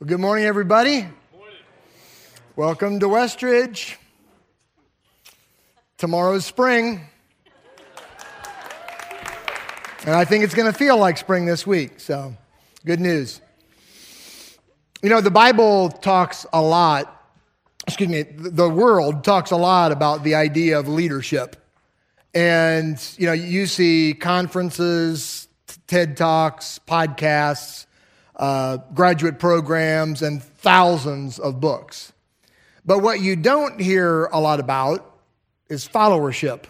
Well, good morning, everybody. Welcome to Westridge. Tomorrow's spring. And I think it's going to feel like spring this week, so good news. You know, the Bible talks a lot, excuse me, the world talks a lot about the idea of leadership. And, you know, you see conferences, TED Talks, podcasts, uh, graduate programs, and thousands of books. But what you don't hear a lot about is followership.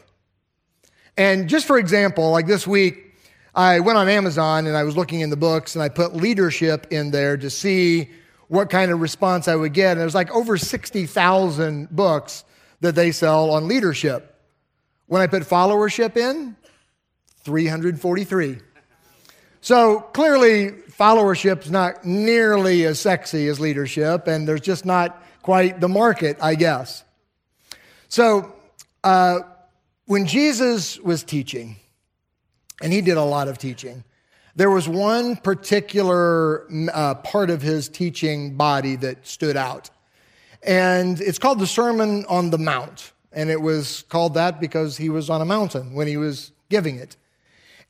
And just for example, like this week, I went on Amazon and I was looking in the books and I put leadership in there to see what kind of response I would get. And it was like over 60,000 books that they sell on leadership. When I put followership in, 343. So clearly, followership's not nearly as sexy as leadership, and there's just not quite the market, I guess. So uh, when Jesus was teaching, and he did a lot of teaching, there was one particular uh, part of his teaching body that stood out. And it's called the Sermon on the Mount. And it was called that because he was on a mountain when he was giving it.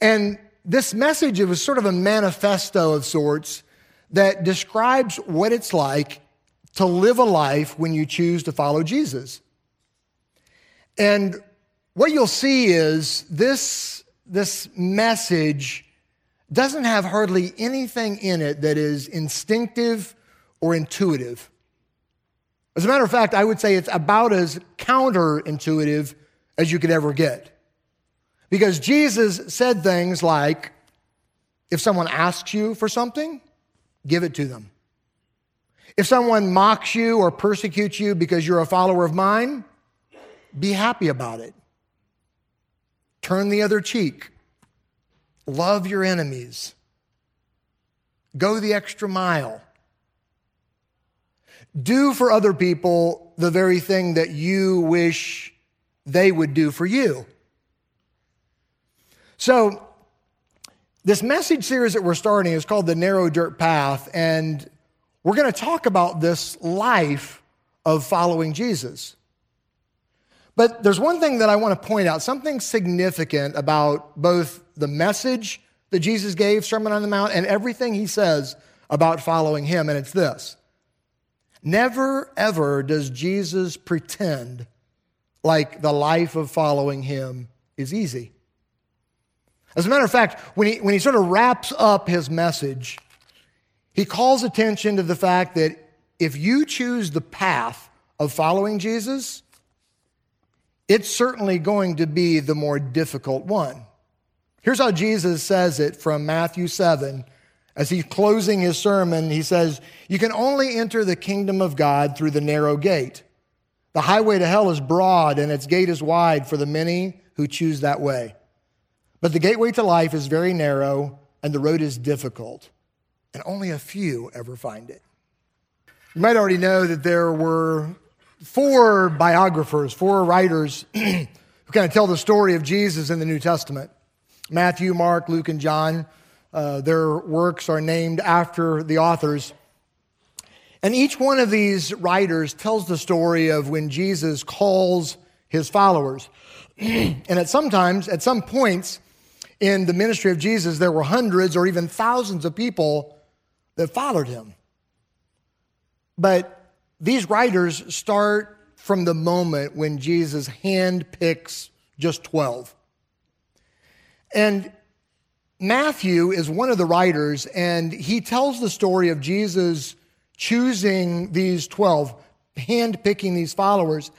And this message, it was sort of a manifesto of sorts that describes what it's like to live a life when you choose to follow Jesus. And what you'll see is this, this message doesn't have hardly anything in it that is instinctive or intuitive. As a matter of fact, I would say it's about as counterintuitive as you could ever get. Because Jesus said things like, if someone asks you for something, give it to them. If someone mocks you or persecutes you because you're a follower of mine, be happy about it. Turn the other cheek. Love your enemies. Go the extra mile. Do for other people the very thing that you wish they would do for you. So, this message series that we're starting is called The Narrow Dirt Path, and we're going to talk about this life of following Jesus. But there's one thing that I want to point out, something significant about both the message that Jesus gave, Sermon on the Mount, and everything he says about following him, and it's this. Never, ever does Jesus pretend like the life of following him is easy. As a matter of fact, when he, when he sort of wraps up his message, he calls attention to the fact that if you choose the path of following Jesus, it's certainly going to be the more difficult one. Here's how Jesus says it from Matthew 7. As he's closing his sermon, he says, You can only enter the kingdom of God through the narrow gate. The highway to hell is broad and its gate is wide for the many who choose that way. But the gateway to life is very narrow and the road is difficult, and only a few ever find it. You might already know that there were four biographers, four writers who kind of tell the story of Jesus in the New Testament Matthew, Mark, Luke, and John. Uh, their works are named after the authors. And each one of these writers tells the story of when Jesus calls his followers. and at sometimes, at some points in the ministry of Jesus, there were hundreds or even thousands of people that followed him. But these writers start from the moment when Jesus handpicks just 12. And Matthew is one of the writers, and he tells the story of Jesus choosing these 12, handpicking these followers.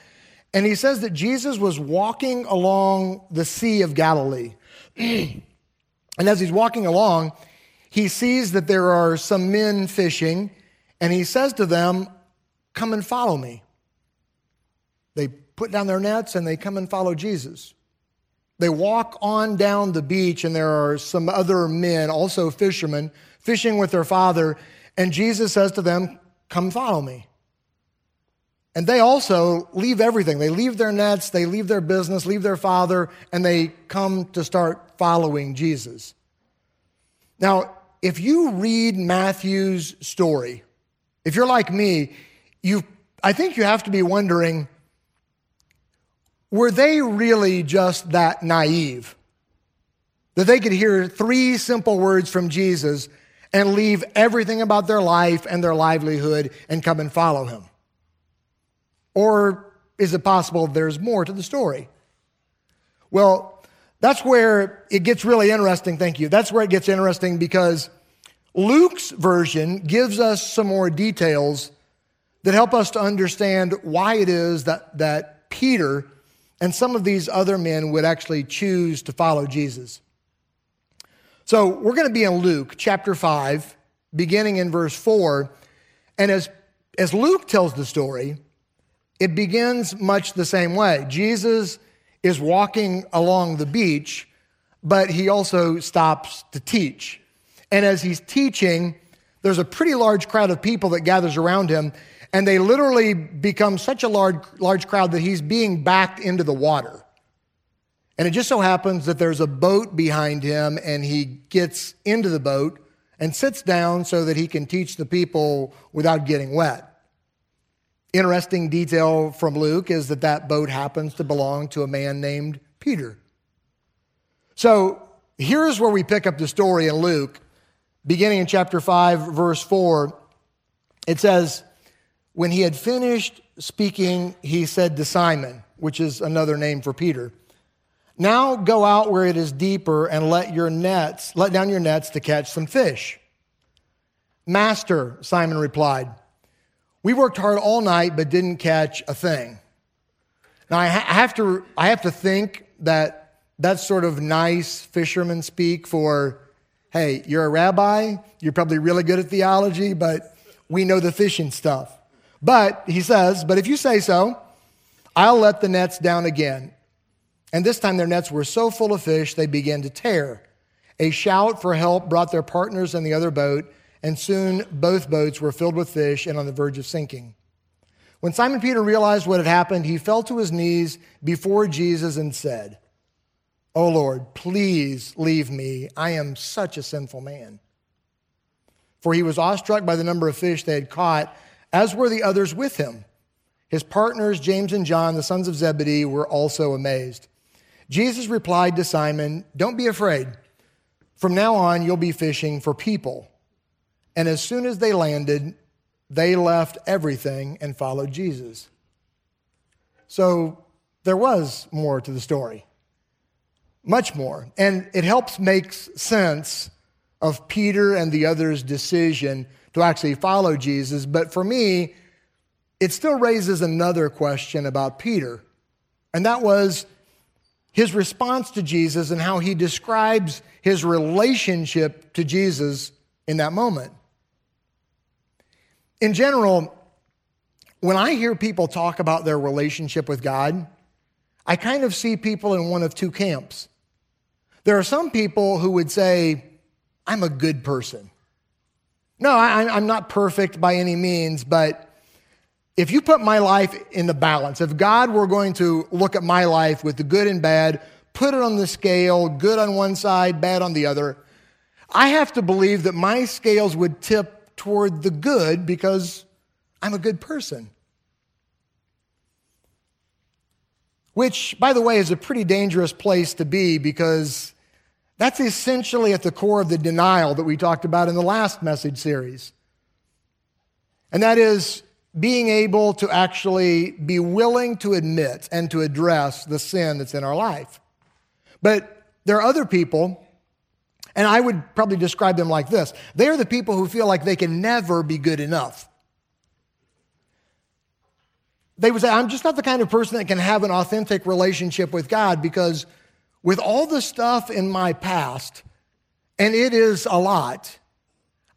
And he says that Jesus was walking along the Sea of Galilee. and as he's walking along, he sees that there are some men fishing, and he says to them, Come and follow me. They put down their nets and they come and follow Jesus. They walk on down the beach, and there are some other men, also fishermen, fishing with their father. And Jesus says to them, Come follow me. And they also leave everything. They leave their nets, they leave their business, leave their father, and they come to start following Jesus. Now, if you read Matthew's story, If you're like me, you I think you have to be wondering were they really just that naive? That they could hear three simple words from Jesus and leave everything about their life and their livelihood and come and follow him? Or is it possible there's more to the story? Well, that's where it gets really interesting. Thank you. That's where it gets interesting because Luke's version gives us some more details that help us to understand why it is that, that Peter and some of these other men would actually choose to follow Jesus. So we're going to be in Luke chapter 5, beginning in verse 4. And as, as Luke tells the story, it begins much the same way. Jesus is walking along the beach, but he also stops to teach. And as he's teaching, there's a pretty large crowd of people that gathers around him, and they literally become such a large, large crowd that he's being backed into the water. And it just so happens that there's a boat behind him, and he gets into the boat and sits down so that he can teach the people without getting wet. Interesting detail from Luke is that that boat happens to belong to a man named Peter. So here's where we pick up the story in Luke, beginning in chapter 5, verse 4. It says, When he had finished speaking, he said to Simon, which is another name for Peter, Now go out where it is deeper and let your nets, let down your nets to catch some fish. Master, Simon replied, we worked hard all night but didn't catch a thing. Now, I have to, I have to think that that's sort of nice fisherman speak for, hey, you're a rabbi, you're probably really good at theology, but we know the fishing stuff. But he says, but if you say so, I'll let the nets down again. And this time their nets were so full of fish, they began to tear. A shout for help brought their partners in the other boat and soon both boats were filled with fish and on the verge of sinking. When Simon Peter realized what had happened, he fell to his knees before Jesus and said, Oh Lord, please leave me. I am such a sinful man. For he was awestruck by the number of fish they had caught, as were the others with him. His partners, James and John, the sons of Zebedee, were also amazed. Jesus replied to Simon, Don't be afraid. From now on, you'll be fishing for people. And as soon as they landed, they left everything and followed Jesus. So there was more to the story, much more. And it helps make sense of Peter and the others' decision to actually follow Jesus. But for me, it still raises another question about Peter. And that was his response to Jesus and how he describes his relationship to Jesus in that moment. In general, when I hear people talk about their relationship with God, I kind of see people in one of two camps. There are some people who would say, I'm a good person. No, I, am not perfect by any means, but if you put my life in the balance, if God were going to look at my life with the good and bad, put it on the scale, good on one side, bad on the other, I have to believe that my scales would tip toward the good because I'm a good person. Which, by the way, is a pretty dangerous place to be because that's essentially at the core of the denial that we talked about in the last message series. And that is being able to actually be willing to admit and to address the sin that's in our life. But there are other people and I would probably describe them like this they are the people who feel like they can never be good enough. They would say, I'm just not the kind of person that can have an authentic relationship with God because with all the stuff in my past, and it is a lot,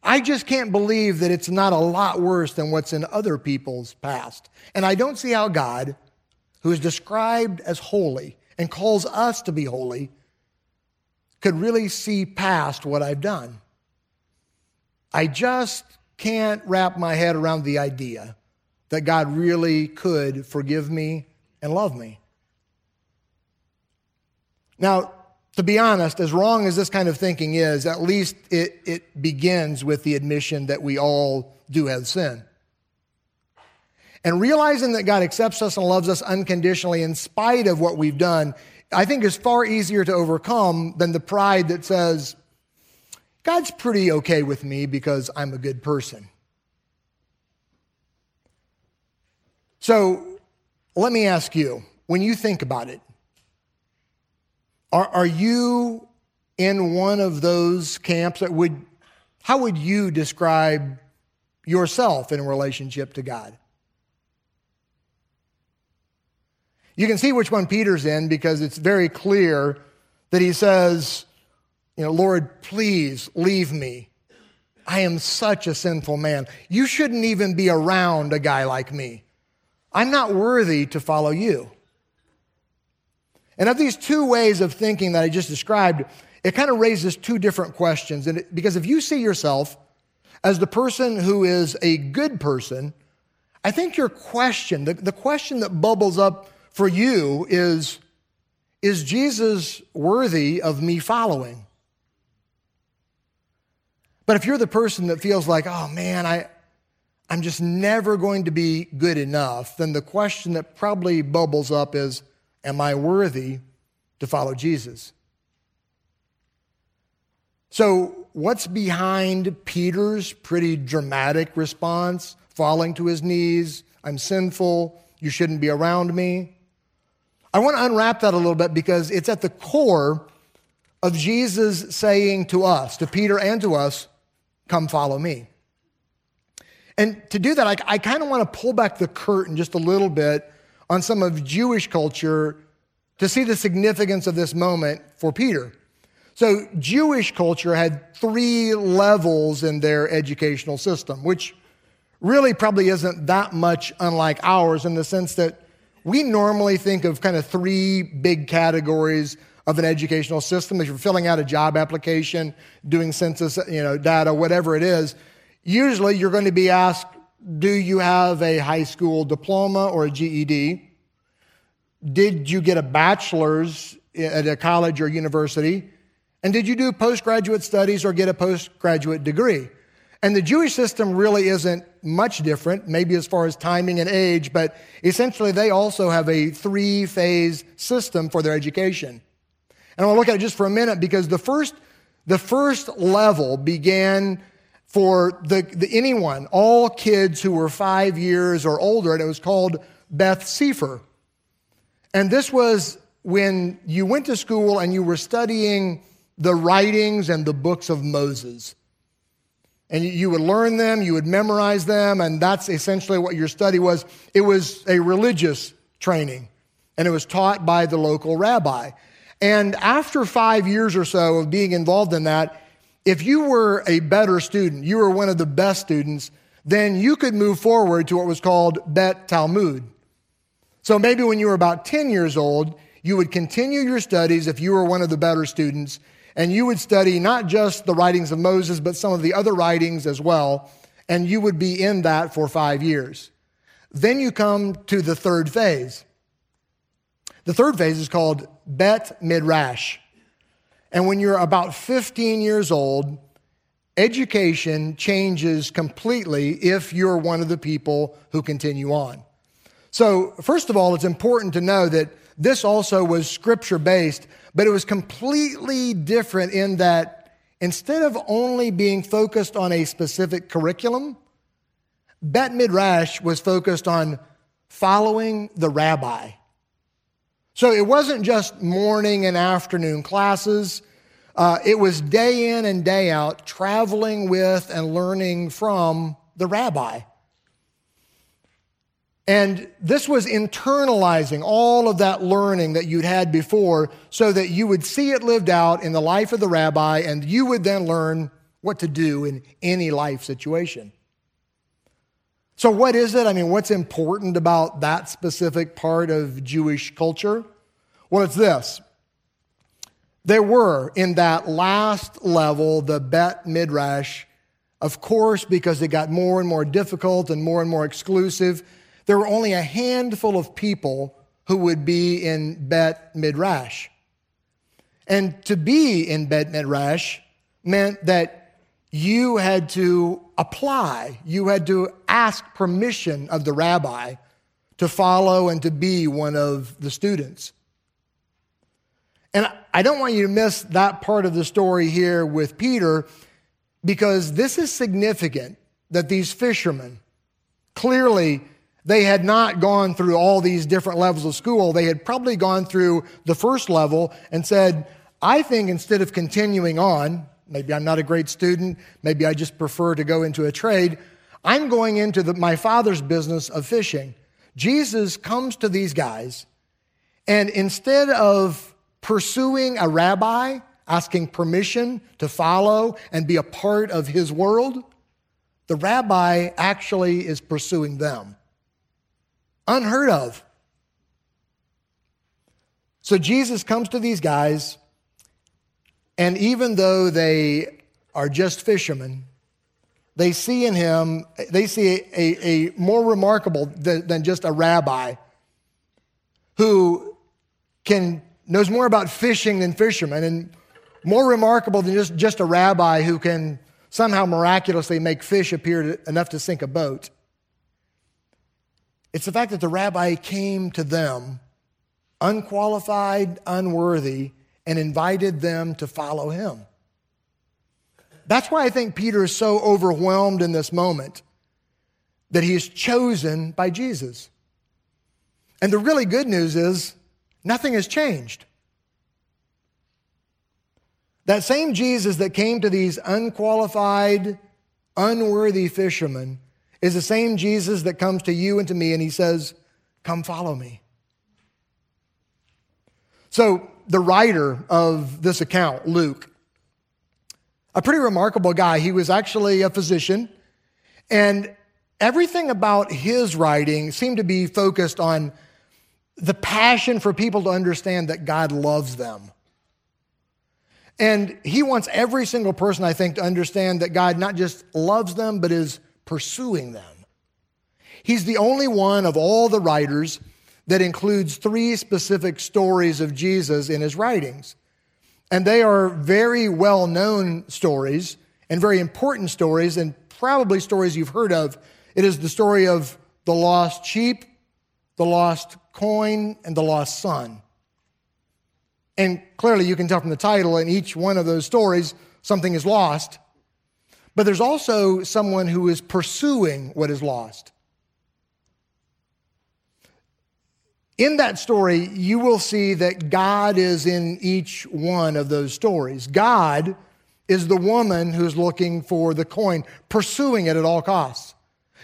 I just can't believe that it's not a lot worse than what's in other people's past. And I don't see how God, who is described as holy and calls us to be holy, could really see past what I've done. I just can't wrap my head around the idea that God really could forgive me and love me. Now, to be honest, as wrong as this kind of thinking is, at least it, it begins with the admission that we all do have sin. And realizing that God accepts us and loves us unconditionally in spite of what we've done, I think is far easier to overcome than the pride that says, God's pretty okay with me because I'm a good person. So let me ask you when you think about it, are, are you in one of those camps that would, how would you describe yourself in relationship to God? You can see which one Peter's in because it's very clear that he says, you know, Lord, please leave me. I am such a sinful man. You shouldn't even be around a guy like me. I'm not worthy to follow you. And of these two ways of thinking that I just described, it kind of raises two different questions. And it, because if you see yourself as the person who is a good person, I think your question, the, the question that bubbles up for you is Is Jesus worthy of me following? But if you're the person that feels like, oh man, I, I'm just never going to be good enough, then the question that probably bubbles up is, am I worthy to follow Jesus? So, what's behind Peter's pretty dramatic response? Falling to his knees, I'm sinful, you shouldn't be around me. I want to unwrap that a little bit because it's at the core of Jesus saying to us, to Peter and to us, Come follow me. And to do that, I, I kind of want to pull back the curtain just a little bit on some of Jewish culture to see the significance of this moment for Peter. So, Jewish culture had three levels in their educational system, which really probably isn't that much unlike ours in the sense that we normally think of kind of three big categories of an educational system. If you're filling out a job application, doing census, you know, data, whatever it is, usually you're going to be asked, do you have a high school diploma or a GED? Did you get a bachelor's at a college or university? And did you do postgraduate studies or get a postgraduate degree? And the Jewish system really isn't much different, maybe as far as timing and age, but essentially they also have a three phase system for their education. And I want to look at it just for a minute because the first, the first level began for the, the, anyone, all kids who were five years or older, and it was called Beth Sefer. And this was when you went to school and you were studying the writings and the books of Moses and you would learn them, you would memorize them, and that's essentially what your study was. It was a religious training, and it was taught by the local rabbi. And after five years or so of being involved in that, if you were a better student, you were one of the best students, then you could move forward to what was called Bet Talmud. So maybe when you were about 10 years old, you would continue your studies if you were one of the better students, and you would study not just the writings of Moses, but some of the other writings as well, and you would be in that for five years. Then you come to the third phase. The third phase is called Bet Midrash. And when you're about 15 years old, education changes completely if you're one of the people who continue on. So, first of all, it's important to know that this also was scripture based, but it was completely different in that instead of only being focused on a specific curriculum, Bet Midrash was focused on following the rabbi. So it wasn't just morning and afternoon classes. Uh, it was day in and day out traveling with and learning from the rabbi. And this was internalizing all of that learning that you'd had before so that you would see it lived out in the life of the rabbi and you would then learn what to do in any life situation. So, what is it? I mean, what's important about that specific part of Jewish culture? Well, it's this. There were in that last level, the Bet Midrash, of course, because it got more and more difficult and more and more exclusive there were only a handful of people who would be in Bet Midrash. And to be in Bet Midrash meant that you had to apply, you had to ask permission of the rabbi to follow and to be one of the students. And I don't want you to miss that part of the story here with Peter because this is significant that these fishermen clearly they had not gone through all these different levels of school. They had probably gone through the first level and said, I think instead of continuing on, maybe I'm not a great student, maybe I just prefer to go into a trade, I'm going into the, my father's business of fishing. Jesus comes to these guys, and instead of pursuing a rabbi, asking permission to follow and be a part of his world, the rabbi actually is pursuing them. Unheard of. So Jesus comes to these guys, and even though they are just fishermen, they see in him, they see a, a, more remarkable than, than just a rabbi who can knows more about fishing than fishermen, and more remarkable than just, just a rabbi who can somehow miraculously make fish appear to, enough to sink a boat. It's the fact that the rabbi came to them, unqualified, unworthy, and invited them to follow him. That's why I think Peter is so overwhelmed in this moment that he is chosen by Jesus. And the really good news is nothing has changed. That same Jesus that came to these unqualified, unworthy fishermen is the same Jesus that comes to you and to me and he says, Come follow me. So, the writer of this account, Luke, a pretty remarkable guy. He was actually a physician, and everything about his writing seemed to be focused on the passion for people to understand that God loves them. And he wants every single person, I think, to understand that God not just loves them, but is pursuing them. He's the only one of all the writers that includes three specific stories of Jesus in his writings. And they are very well known stories and very important stories, and probably stories you've heard of. It is the story of the lost sheep, the lost coin, and the lost son. And clearly, you can tell from the title, in each one of those stories, something is lost. But there's also someone who is pursuing what is lost. In that story, you will see that God is in each one of those stories. God is the woman who's looking for the coin, pursuing it at all costs.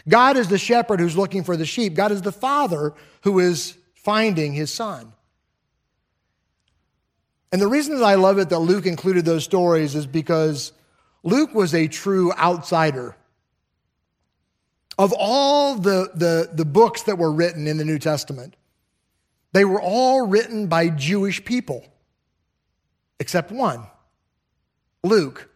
God is the shepherd who's looking for the sheep. God is the father who is finding his son. And the reason that I love it that Luke included those stories is because Luke was a true outsider. Of all the, the, the books that were written in the New Testament, they were all written by Jewish people, except one Luke.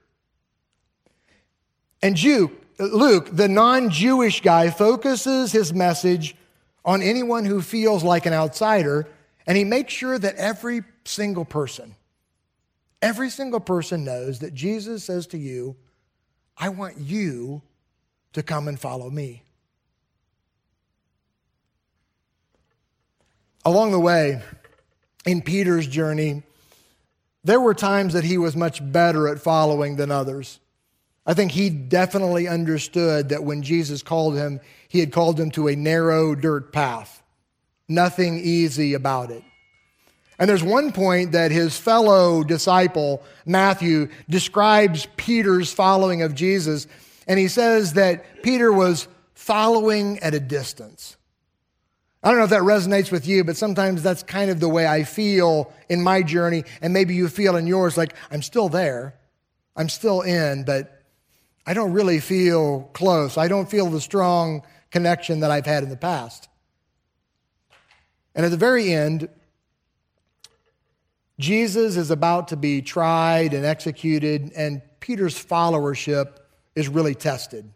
And Jew, Luke, the non Jewish guy, focuses his message on anyone who feels like an outsider, and he makes sure that every single person, every single person knows that Jesus says to you, I want you to come and follow me. Along the way, in Peter's journey, there were times that he was much better at following than others. I think he definitely understood that when Jesus called him, he had called him to a narrow dirt path. Nothing easy about it. And there's one point that his fellow disciple, Matthew, describes Peter's following of Jesus, and he says that Peter was following at a distance. I don't know if that resonates with you, but sometimes that's kind of the way I feel in my journey, and maybe you feel in yours like I'm still there, I'm still in, but I don't really feel close. I don't feel the strong connection that I've had in the past. And at the very end, Jesus is about to be tried and executed, and Peter's followership is really tested.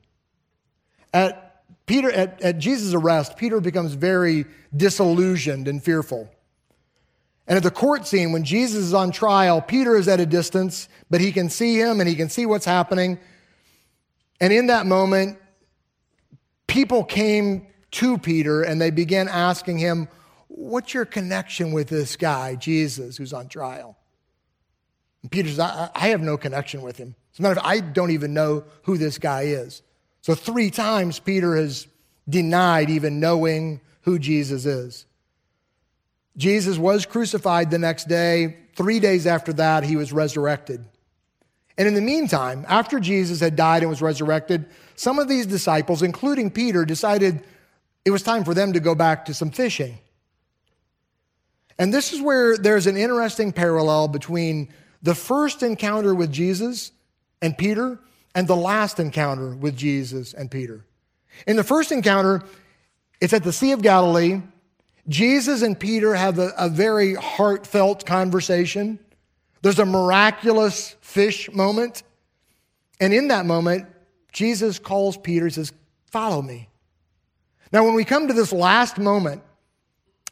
At Peter, at, at Jesus' arrest, Peter becomes very disillusioned and fearful. And at the court scene, when Jesus is on trial, Peter is at a distance, but he can see him and he can see what's happening. And in that moment, people came to Peter and they began asking him, What's your connection with this guy, Jesus, who's on trial? And Peter says, I, I have no connection with him. As a matter of fact, I don't even know who this guy is. So, three times Peter has denied even knowing who Jesus is. Jesus was crucified the next day. Three days after that, he was resurrected. And in the meantime, after Jesus had died and was resurrected, some of these disciples, including Peter, decided it was time for them to go back to some fishing. And this is where there's an interesting parallel between the first encounter with Jesus and Peter and the last encounter with Jesus and Peter. In the first encounter, it's at the Sea of Galilee. Jesus and Peter have a, a very heartfelt conversation. There's a miraculous fish moment. And in that moment, Jesus calls Peter and says, Follow me. Now, when we come to this last moment,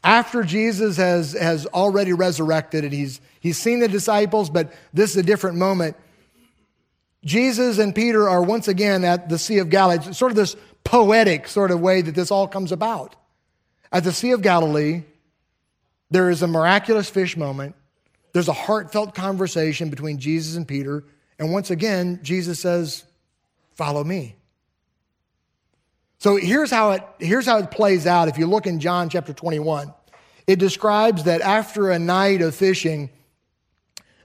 after Jesus has, has already resurrected and he's, he's seen the disciples, but this is a different moment. Jesus and Peter are once again at the Sea of Galilee. It's sort of this poetic sort of way that this all comes about. At the Sea of Galilee, there is a miraculous fish moment. There's a heartfelt conversation between Jesus and Peter. And once again, Jesus says, Follow me. So here's how it, here's how it plays out. If you look in John chapter 21, it describes that after a night of fishing,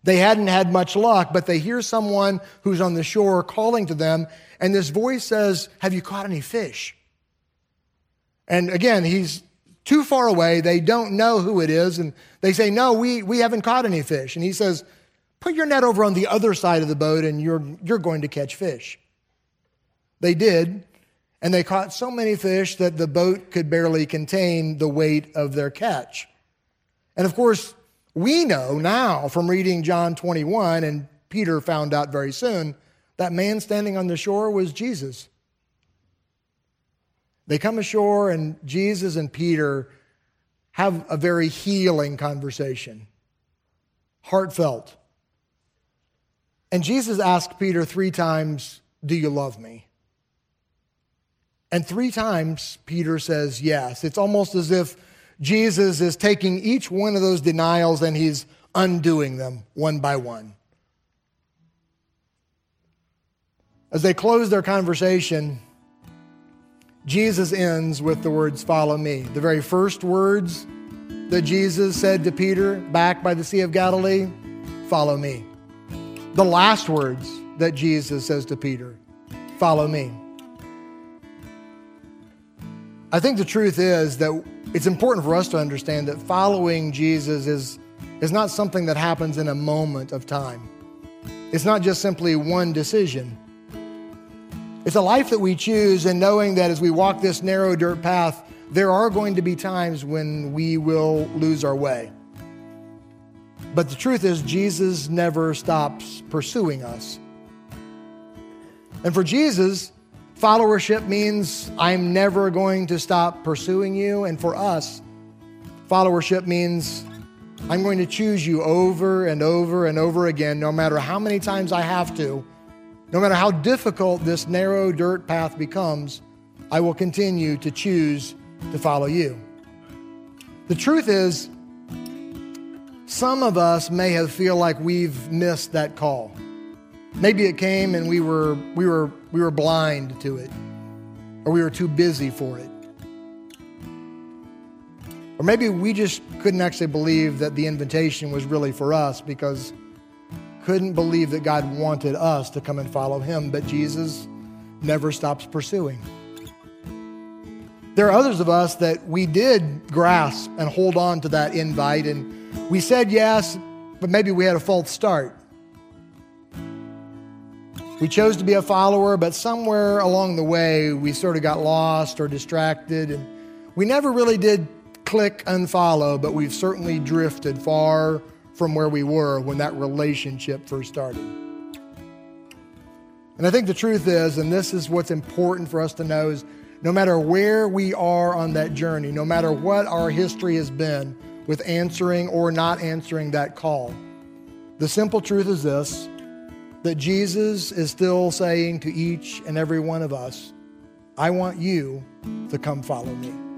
they hadn't had much luck, but they hear someone who's on the shore calling to them, and this voice says, Have you caught any fish? And again, he's too far away. They don't know who it is. And they say, No, we, we haven't caught any fish. And he says, Put your net over on the other side of the boat and you're, you're going to catch fish. They did. And they caught so many fish that the boat could barely contain the weight of their catch. And of course, we know now from reading John 21, and Peter found out very soon, that man standing on the shore was Jesus. They come ashore, and Jesus and Peter have a very healing conversation, heartfelt. And Jesus asked Peter three times, Do you love me? And three times Peter says yes. It's almost as if Jesus is taking each one of those denials and he's undoing them one by one. As they close their conversation, Jesus ends with the words, Follow me. The very first words that Jesus said to Peter back by the Sea of Galilee, Follow me. The last words that Jesus says to Peter, Follow me. I think the truth is that it's important for us to understand that following Jesus is, is not something that happens in a moment of time. It's not just simply one decision. It's a life that we choose, and knowing that as we walk this narrow dirt path, there are going to be times when we will lose our way. But the truth is, Jesus never stops pursuing us. And for Jesus, followership means I'm never going to stop pursuing you. And for us, followership means I'm going to choose you over and over and over again, no matter how many times I have to. No matter how difficult this narrow dirt path becomes, I will continue to choose to follow you. The truth is, some of us may have feel like we've missed that call. Maybe it came and we were, we were, we were blind to it, or we were too busy for it. Or maybe we just couldn't actually believe that the invitation was really for us because couldn't believe that God wanted us to come and follow him, but Jesus never stops pursuing. There are others of us that we did grasp and hold on to that invite, and we said yes, but maybe we had a false start. We chose to be a follower, but somewhere along the way, we sort of got lost or distracted, and we never really did click unfollow, but we've certainly drifted far from where we were when that relationship first started. And I think the truth is, and this is what's important for us to know, is no matter where we are on that journey, no matter what our history has been with answering or not answering that call, the simple truth is this that Jesus is still saying to each and every one of us, I want you to come follow me.